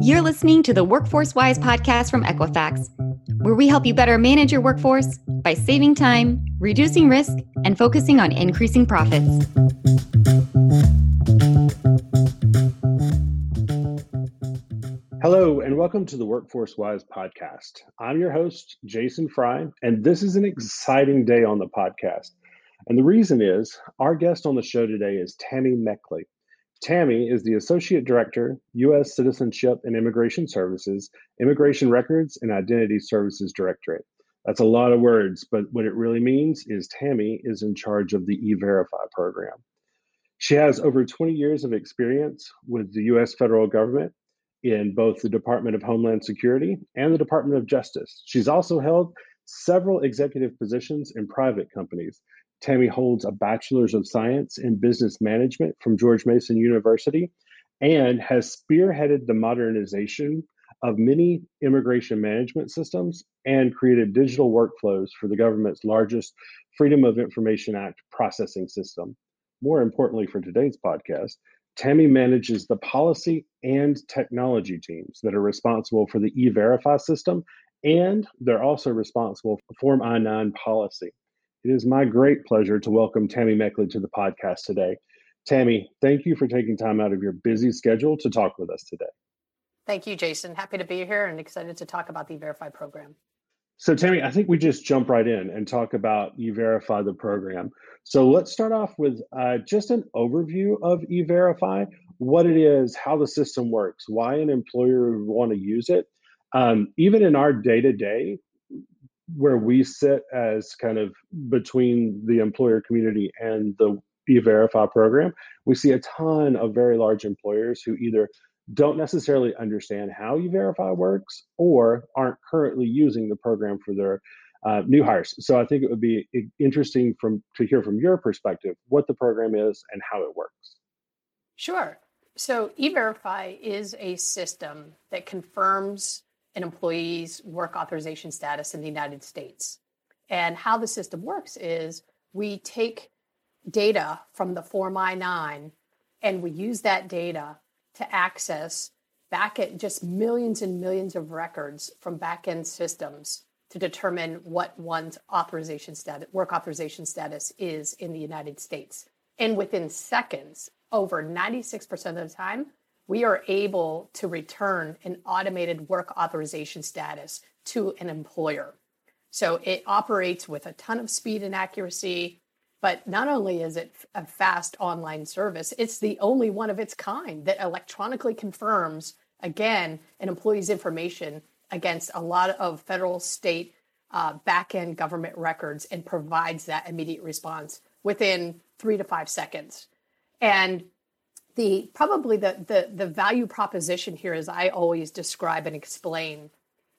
You're listening to the Workforce Wise podcast from Equifax, where we help you better manage your workforce by saving time, reducing risk, and focusing on increasing profits. Hello, and welcome to the Workforce Wise podcast. I'm your host, Jason Fry, and this is an exciting day on the podcast. And the reason is our guest on the show today is Tammy Meckley. Tammy is the Associate Director, U.S. Citizenship and Immigration Services, Immigration Records and Identity Services Directorate. That's a lot of words, but what it really means is Tammy is in charge of the E-Verify program. She has over 20 years of experience with the U.S. federal government in both the Department of Homeland Security and the Department of Justice. She's also held several executive positions in private companies, Tammy holds a Bachelor's of Science in Business Management from George Mason University and has spearheaded the modernization of many immigration management systems and created digital workflows for the government's largest Freedom of Information Act processing system. More importantly, for today's podcast, Tammy manages the policy and technology teams that are responsible for the e Verify system, and they're also responsible for Form I 9 policy. It is my great pleasure to welcome Tammy Meckley to the podcast today. Tammy, thank you for taking time out of your busy schedule to talk with us today. Thank you, Jason. Happy to be here and excited to talk about the Verify program. So, Tammy, I think we just jump right in and talk about E-Verify, the program. So, let's start off with uh, just an overview of E-Verify, what it is, how the system works, why an employer would want to use it. Um, even in our day to day, where we sit as kind of between the employer community and the e-verify program we see a ton of very large employers who either don't necessarily understand how e-verify works or aren't currently using the program for their uh, new hires. So i think it would be interesting from to hear from your perspective what the program is and how it works. Sure. So e-verify is a system that confirms an employee's work authorization status in the United States. And how the system works is we take data from the Form I 9 and we use that data to access back at just millions and millions of records from back end systems to determine what one's authorization status, work authorization status is in the United States. And within seconds, over 96% of the time, we are able to return an automated work authorization status to an employer. So it operates with a ton of speed and accuracy. But not only is it a fast online service, it's the only one of its kind that electronically confirms, again, an employee's information against a lot of federal, state, uh, back end government records and provides that immediate response within three to five seconds. And the probably the, the the value proposition here, as I always describe and explain,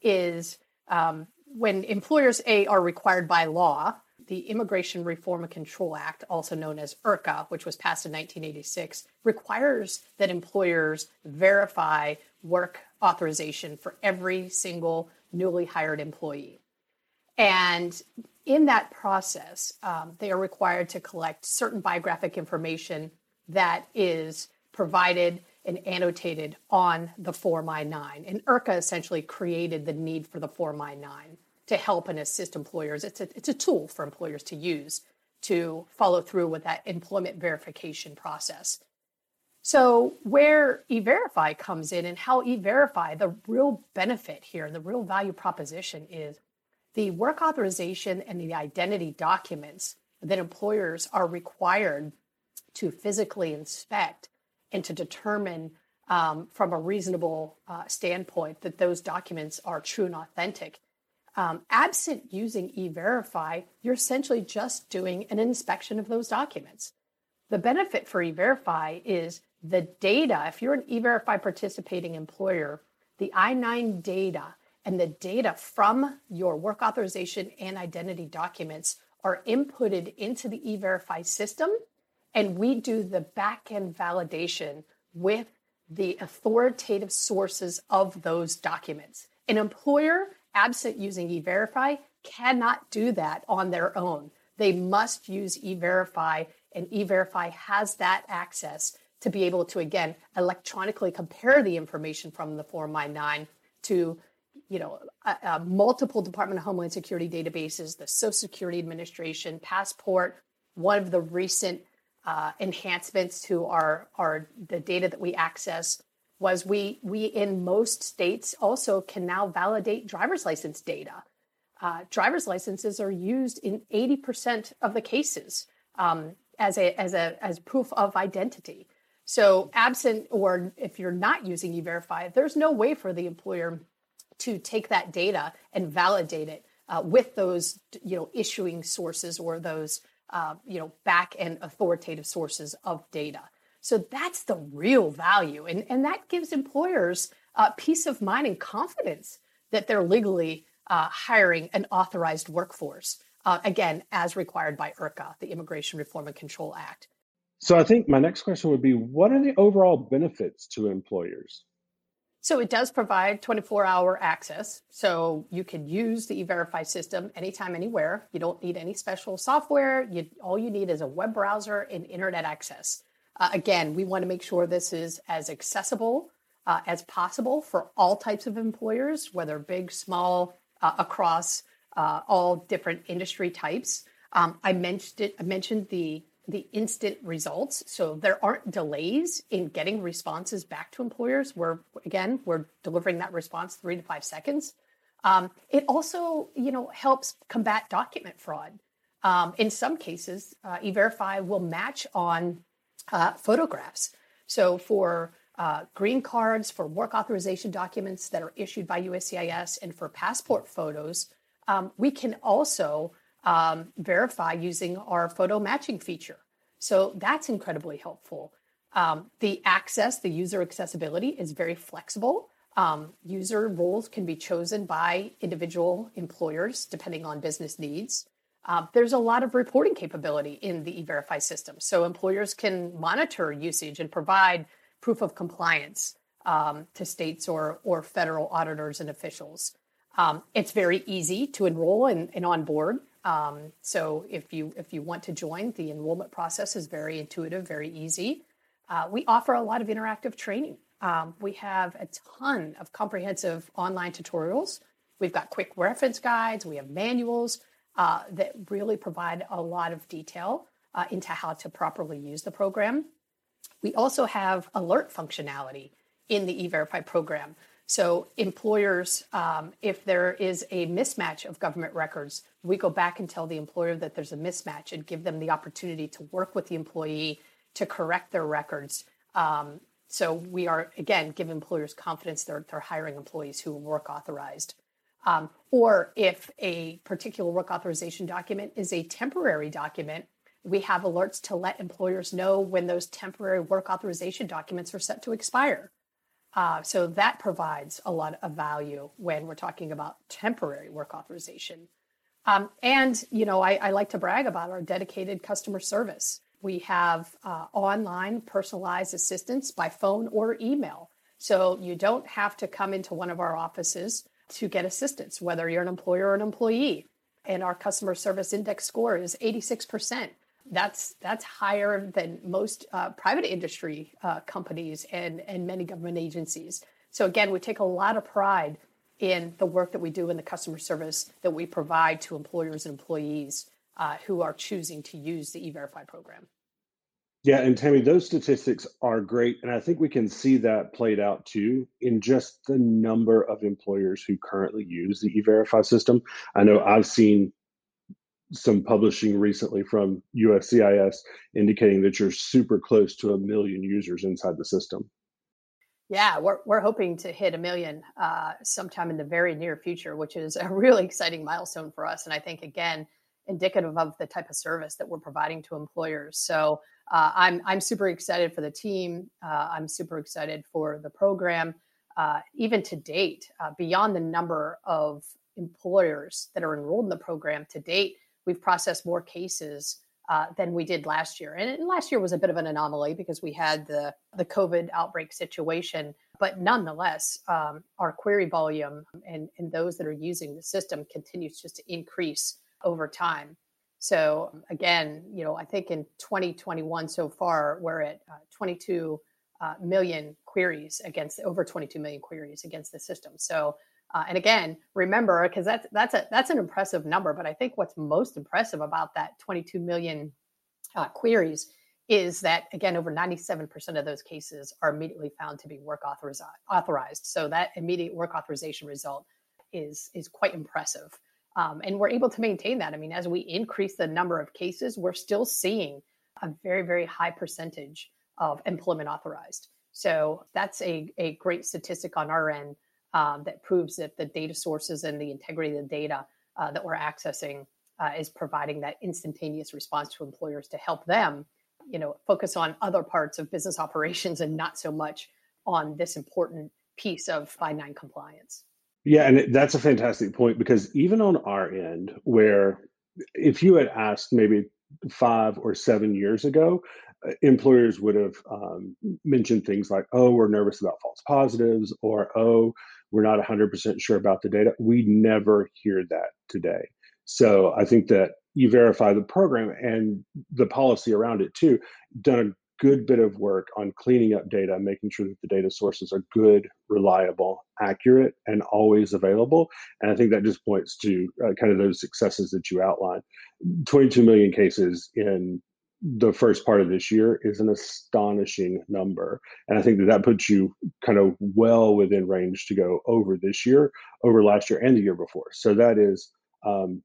is um, when employers a are required by law. The Immigration Reform and Control Act, also known as IRCA, which was passed in 1986, requires that employers verify work authorization for every single newly hired employee. And in that process, um, they are required to collect certain biographic information that is provided and annotated on the Form I-9. And IRCA essentially created the need for the Form I-9 to help and assist employers. It's a, it's a tool for employers to use to follow through with that employment verification process. So, where E-Verify comes in and how E-Verify, the real benefit here, the real value proposition is the work authorization and the identity documents that employers are required to physically inspect and to determine um, from a reasonable uh, standpoint that those documents are true and authentic. Um, absent using e-verify, you're essentially just doing an inspection of those documents. The benefit for e-verify is the data. If you're an e-verify participating employer, the I-9 data and the data from your work authorization and identity documents are inputted into the e-verify system and we do the back end validation with the authoritative sources of those documents. An employer, absent using eVerify, cannot do that on their own. They must use eVerify, and eVerify has that access to be able to again electronically compare the information from the form i9 to you know multiple department of homeland security databases the social security administration passport one of the recent uh, enhancements to our our the data that we access was we we in most states also can now validate driver's license data. Uh, driver's licenses are used in 80% of the cases um, as a as a as proof of identity. So, absent or if you're not using E-Verify, there's no way for the employer to take that data and validate it uh, with those, you know, issuing sources or those, uh, you know, back and authoritative sources of data. So that's the real value, and and that gives employers uh, peace of mind and confidence that they're legally uh, hiring an authorized workforce. Uh, again, as required by IRCA, the Immigration Reform and Control Act. So I think my next question would be what are the overall benefits to employers? So it does provide 24 hour access. So you can use the E-Verify system anytime, anywhere. You don't need any special software. You, all you need is a web browser and internet access. Uh, again, we want to make sure this is as accessible uh, as possible for all types of employers, whether big, small, uh, across uh, all different industry types. Um, I mentioned it. I mentioned the the instant results. So there aren't delays in getting responses back to employers. We're again, we're delivering that response three to five seconds. Um, it also, you know, helps combat document fraud. Um, in some cases, uh, E-Verify will match on uh, photographs. So for uh, green cards, for work authorization documents that are issued by USCIS, and for passport photos, um, we can also um, verify using our photo matching feature. So that's incredibly helpful. Um, the access, the user accessibility is very flexible. Um, user roles can be chosen by individual employers depending on business needs. Uh, there's a lot of reporting capability in the E-Verify system. So employers can monitor usage and provide proof of compliance um, to states or, or federal auditors and officials. Um, it's very easy to enroll and, and onboard. Um, so if you if you want to join, the enrollment process is very intuitive, very easy. Uh, we offer a lot of interactive training. Um, we have a ton of comprehensive online tutorials. We've got quick reference guides. We have manuals uh, that really provide a lot of detail uh, into how to properly use the program. We also have alert functionality in the E-Verify program. So, employers, um, if there is a mismatch of government records, we go back and tell the employer that there's a mismatch and give them the opportunity to work with the employee to correct their records. Um, so, we are, again, give employers confidence they're, they're hiring employees who are work authorized. Um, or if a particular work authorization document is a temporary document, we have alerts to let employers know when those temporary work authorization documents are set to expire. Uh, so that provides a lot of value when we're talking about temporary work authorization. Um, and, you know, I, I, like to brag about our dedicated customer service. We have uh, online personalized assistance by phone or email. So you don't have to come into one of our offices to get assistance, whether you're an employer or an employee. And our customer service index score is 86% that's that's higher than most uh, private industry uh, companies and and many government agencies. So again, we take a lot of pride in the work that we do in the customer service that we provide to employers and employees uh, who are choosing to use the E-Verify program. Yeah, and Tammy, those statistics are great, and I think we can see that played out too in just the number of employers who currently use the E-Verify system. I know I've seen some publishing recently from USCIS indicating that you're super close to a million users inside the system. Yeah, we're, we're hoping to hit a million uh, sometime in the very near future, which is a really exciting milestone for us. And I think, again, indicative of the type of service that we're providing to employers. So uh, I'm, I'm super excited for the team. Uh, I'm super excited for the program. Uh, even to date, uh, beyond the number of employers that are enrolled in the program to date, we've processed more cases uh, than we did last year. And, and, last year was a bit of an anomaly because we had the, the COVID outbreak situation. But nonetheless, um, our query volume and, and those that are using the system continues just to increase over time. So again, you know, I think in 2021 so far, we're at uh, 22 uh, million queries against over 22 million queries against the system. So, uh, and again, remember because that's that's a that's an impressive number. But I think what's most impressive about that 22 million uh, queries is that again, over 97% of those cases are immediately found to be work authorized. Authorized. So that immediate work authorization result is is quite impressive. Um, and we're able to maintain that. I mean, as we increase the number of cases, we're still seeing a very, very high percentage of employment authorized. So that's a, a great statistic on our end um, that proves that the data sources and the integrity of the data uh, that we're accessing uh, is providing that instantaneous response to employers to help them, you know, focus on other parts of business operations and not so much on this important piece of I-9 compliance. Yeah, and that's a fantastic point because even on our end, where if you had asked maybe five or seven years ago, uh, employers would have um, mentioned things like, oh, we're nervous about false positives, or oh, we're not 100% sure about the data. We never hear that today. So I think that E-Verify the program and the policy around it too done a good bit of work on cleaning up data, making sure that the data sources are good, reliable, accurate, and always available. And I think that just points to uh, kind of those successes that you outlined. 22 million cases in the first part of this year is an astonishing number. And I think that that puts you kind of well within range to go over this year, over last year, and the year before. So that is um,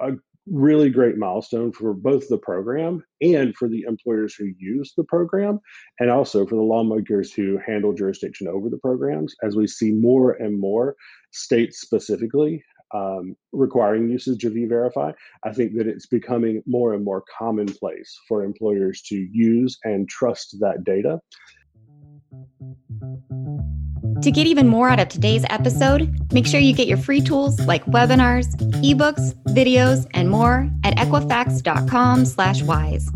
a really great milestone for both the program and for the employers who use the program, and also for the lawmakers who handle jurisdiction over the programs. As we see more and more states specifically um, requiring usage of e-verify, I think that it's becoming more and more commonplace for employers to use and trust that data. To get even more out of today's episode, make sure you get your free tools like webinars, ebooks, videos, and more at equifax.com/wise.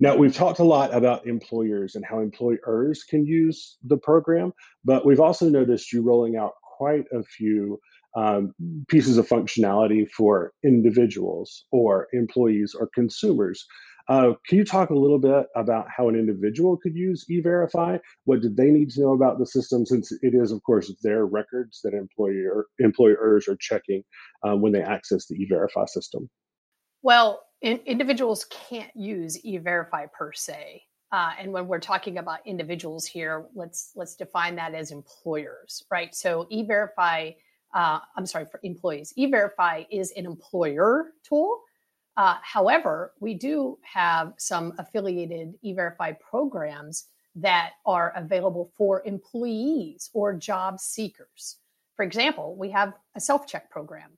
Now, we've talked a lot about employers and how employers can use the program, but we've also noticed you rolling out quite a few um, pieces of functionality for individuals or employees or consumers. Uh, can you talk a little bit about how an individual could use E-Verify? What did they need to know about the system, since it is, of course, their records that employer employers are checking um, when they access the E-Verify system? Well, in, individuals can't use E-Verify per se. Uh, and when we're talking about individuals here, let's let's define that as employers, right? So E-Verify, uh, I'm sorry, for employees, E-Verify is an employer tool uh, however, we do have some affiliated e-verify programs that are available for employees or job seekers. For example, we have a self-check program.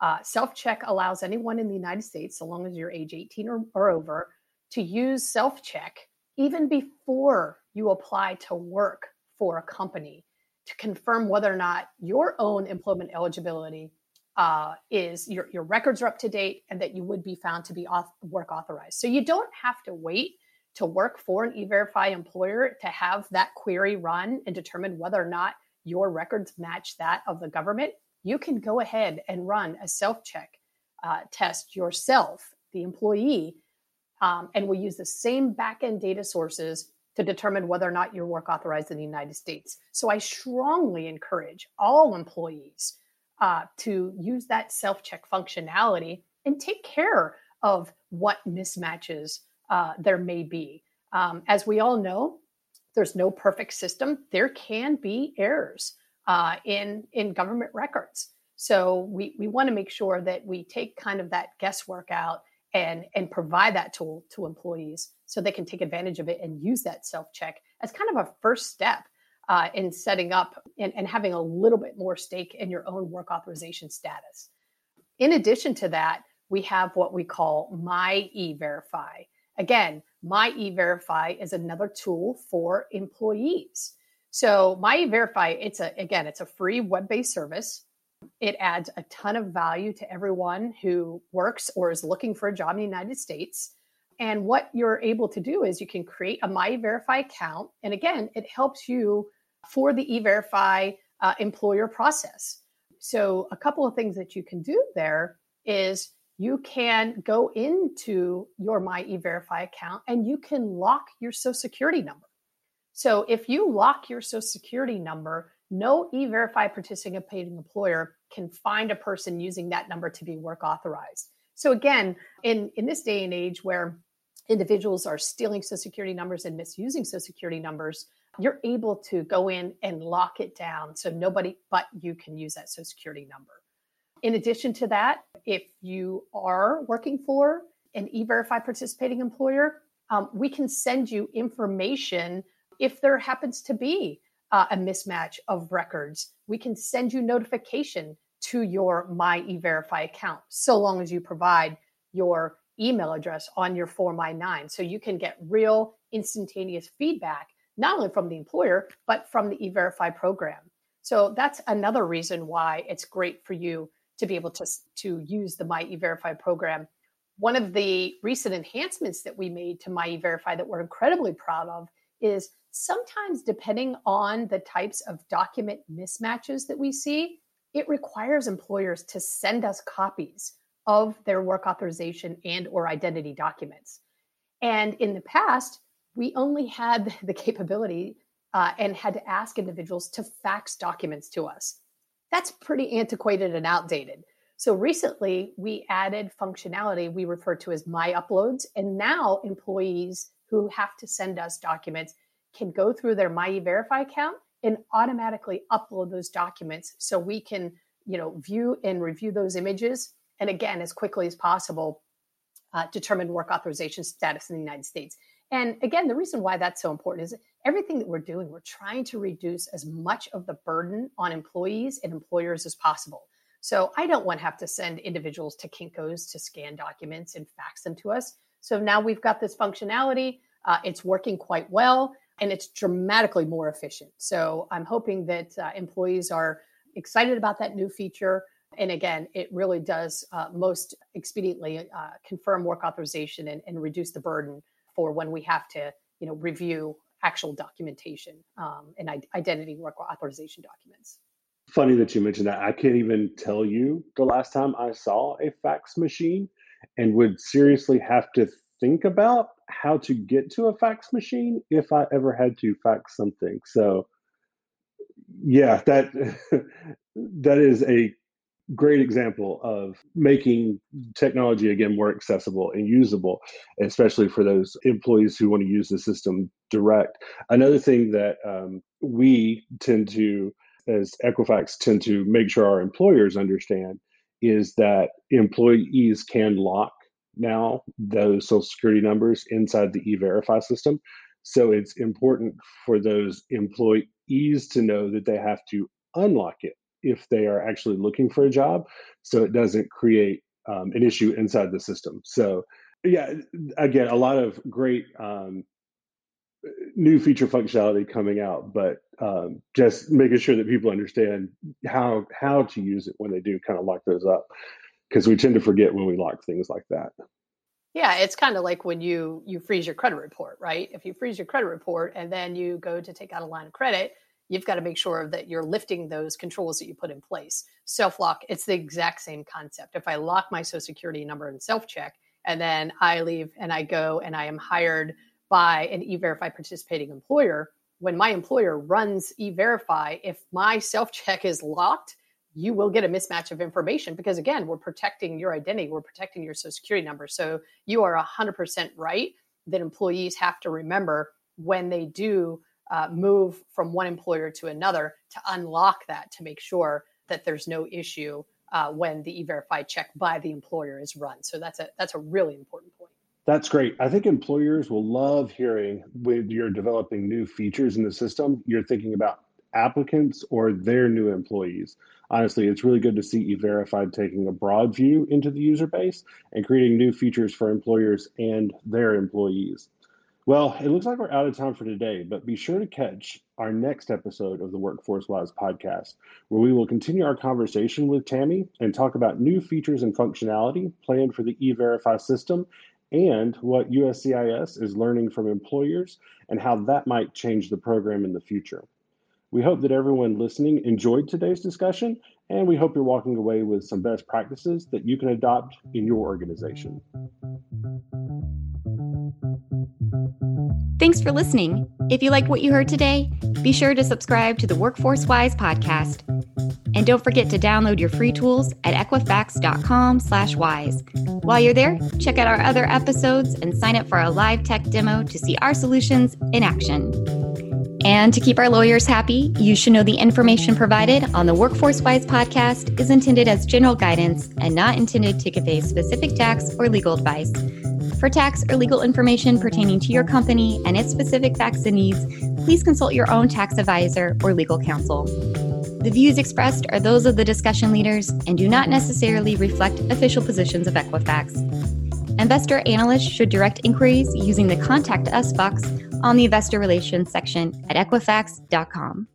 Uh, self-check allows anyone in the United States, so long as you're age 18 or, or over, to use self-check even before you apply to work for a company to confirm whether or not your own employment eligibility uh, is your, your records are up to date and that you would be found to be auth- work authorized. So you don't have to wait to work for an e-verify employer to have that query run and determine whether or not your records match that of the government. You can go ahead and run a self-check uh, test yourself, the employee, um, and we'll use the same backend data sources to determine whether or not you're work authorized in the United States. So I strongly encourage all employees uh, to use that self check functionality and take care of what mismatches uh, there may be. Um, as we all know, there's no perfect system. There can be errors uh, in in government records. So we we want to make sure that we take kind of that guesswork out and and provide that tool to employees so they can take advantage of it and use that self check as kind of a first step uh, in setting up and, and having a little bit more stake in your own work authorization status. In addition to that, we have what we call My E-Verify. Again, My E-Verify is another tool for employees. So My E-Verify, it's a again, it's a free web-based service. It adds a ton of value to everyone who works or is looking for a job in the United States. And what you're able to do is you can create a My Verify account. And again, it helps you for the e-verify uh, employer process. So a couple of things that you can do there is you can go into your My E-Verify account and you can lock your social security number. So if you lock your social security number, no E-Verify participating employer can find a person using that number to be work authorized. So again, in, in this day and age where individuals are stealing social security numbers and misusing social security numbers, you're able to go in and lock it down so nobody but you can use that social security number. In addition to that, if you are working for an e-verify participating employer, um, we can send you information if there happens to be uh, a mismatch of records. We can send you notification to your My E-Verify account, so long as you provide your email address on your Form I-9. So you can get real instantaneous feedback, not only from the employer, but from the E-Verify program. So that's another reason why it's great for you to be able to, to use the My E-Verify program. One of the recent enhancements that we made to My E-Verify that we're incredibly proud of is sometimes depending on the types of document mismatches that we see, it requires employers to send us copies of their work authorization and or identity documents. And in the past, we only had the capability uh, and had to ask individuals to fax documents to us. That's pretty antiquated and outdated. So recently, we added functionality we refer to as My Uploads, and now employees who have to send us documents can go through their My Verify account and automatically upload those documents so we can, you know, view and review those images and again as quickly as possible uh, determine work authorization status in the United States. And again, the reason why that's so important is everything that we're doing, we're trying to reduce as much of the burden on employees and employers as possible. So I don't want to have to send individuals to Kinko's to scan documents and fax them to us. So now we've got this functionality. Uh, it's working quite well and it's dramatically more efficient. So I'm hoping that uh, employees are excited about that new feature. And again, it really does uh, most expediently uh, confirm work authorization and, and, reduce the burden for when we have to, you know, review actual documentation um, and identity work authorization documents. Funny that you mentioned that. I can't even tell you the last time I saw a fax machine and would seriously have to think about how to get to a fax machine if I ever had to fax something. So yeah, that that is a great example of making technology again more accessible and usable, especially for those employees who want to use the system direct. Another thing that um, we tend to, as Equifax, tend to make sure our employers understand is that employees can lock now those social security numbers inside the e-verify system. So it's important for those employees to know that they have to unlock it if they are actually looking for a job so it doesn't create um, an issue inside the system. So yeah again a lot of great um, new feature functionality coming out but um, just making sure that people understand how how to use it when they do kind of lock those up because we tend to forget when we lock things like that. Yeah, it's kind of like when you you freeze your credit report, right? If you freeze your credit report and then you go to take out a line of credit, you've got to make sure that you're lifting those controls that you put in place. Self lock, it's the exact same concept. If I lock my social security number and self check and then I leave and I go and I am hired by an e-verify participating employer, when my employer runs e-verify, if my self check is locked, you will get a mismatch of information because again we're protecting your identity we're protecting your social security number so you are 100% right that employees have to remember when they do uh, move from one employer to another to unlock that to make sure that there's no issue uh, when the e-verify check by the employer is run so that's a that's a really important point that's great. I think employers will love hearing when you're developing new features in the system, you're thinking about applicants or their new employees. Honestly, it's really good to see eVerified taking a broad view into the user base and creating new features for employers and their employees. Well, it looks like we're out of time for today, but be sure to catch our next episode of the Workforce Wise podcast, where we will continue our conversation with Tammy and talk about new features and functionality planned for the eVerify system and what USCIS is learning from employers and how that might change the program in the future. We hope that everyone listening enjoyed today's discussion, and we hope you're walking away with some best practices that you can adopt in your organization. Thanks for listening. If you like what you heard today, be sure to subscribe to the Workforce Wise podcast. And don't forget to download your free tools at equifax.com slash wise. While you're there, check out our other episodes and sign up for our live tech demo to see our solutions in action. And to keep our lawyers happy, you should know the information provided on the Workforce Wise podcast is intended as general guidance and not intended to convey specific tax or legal advice. For tax or legal information pertaining to your company and its specific facts and needs, please consult your own tax advisor or legal counsel. The views expressed are those of the discussion leaders and do not necessarily reflect official positions of Equifax. Investor analysts should direct inquiries using the Contact Us box on the Investor Relations section at Equifax.com.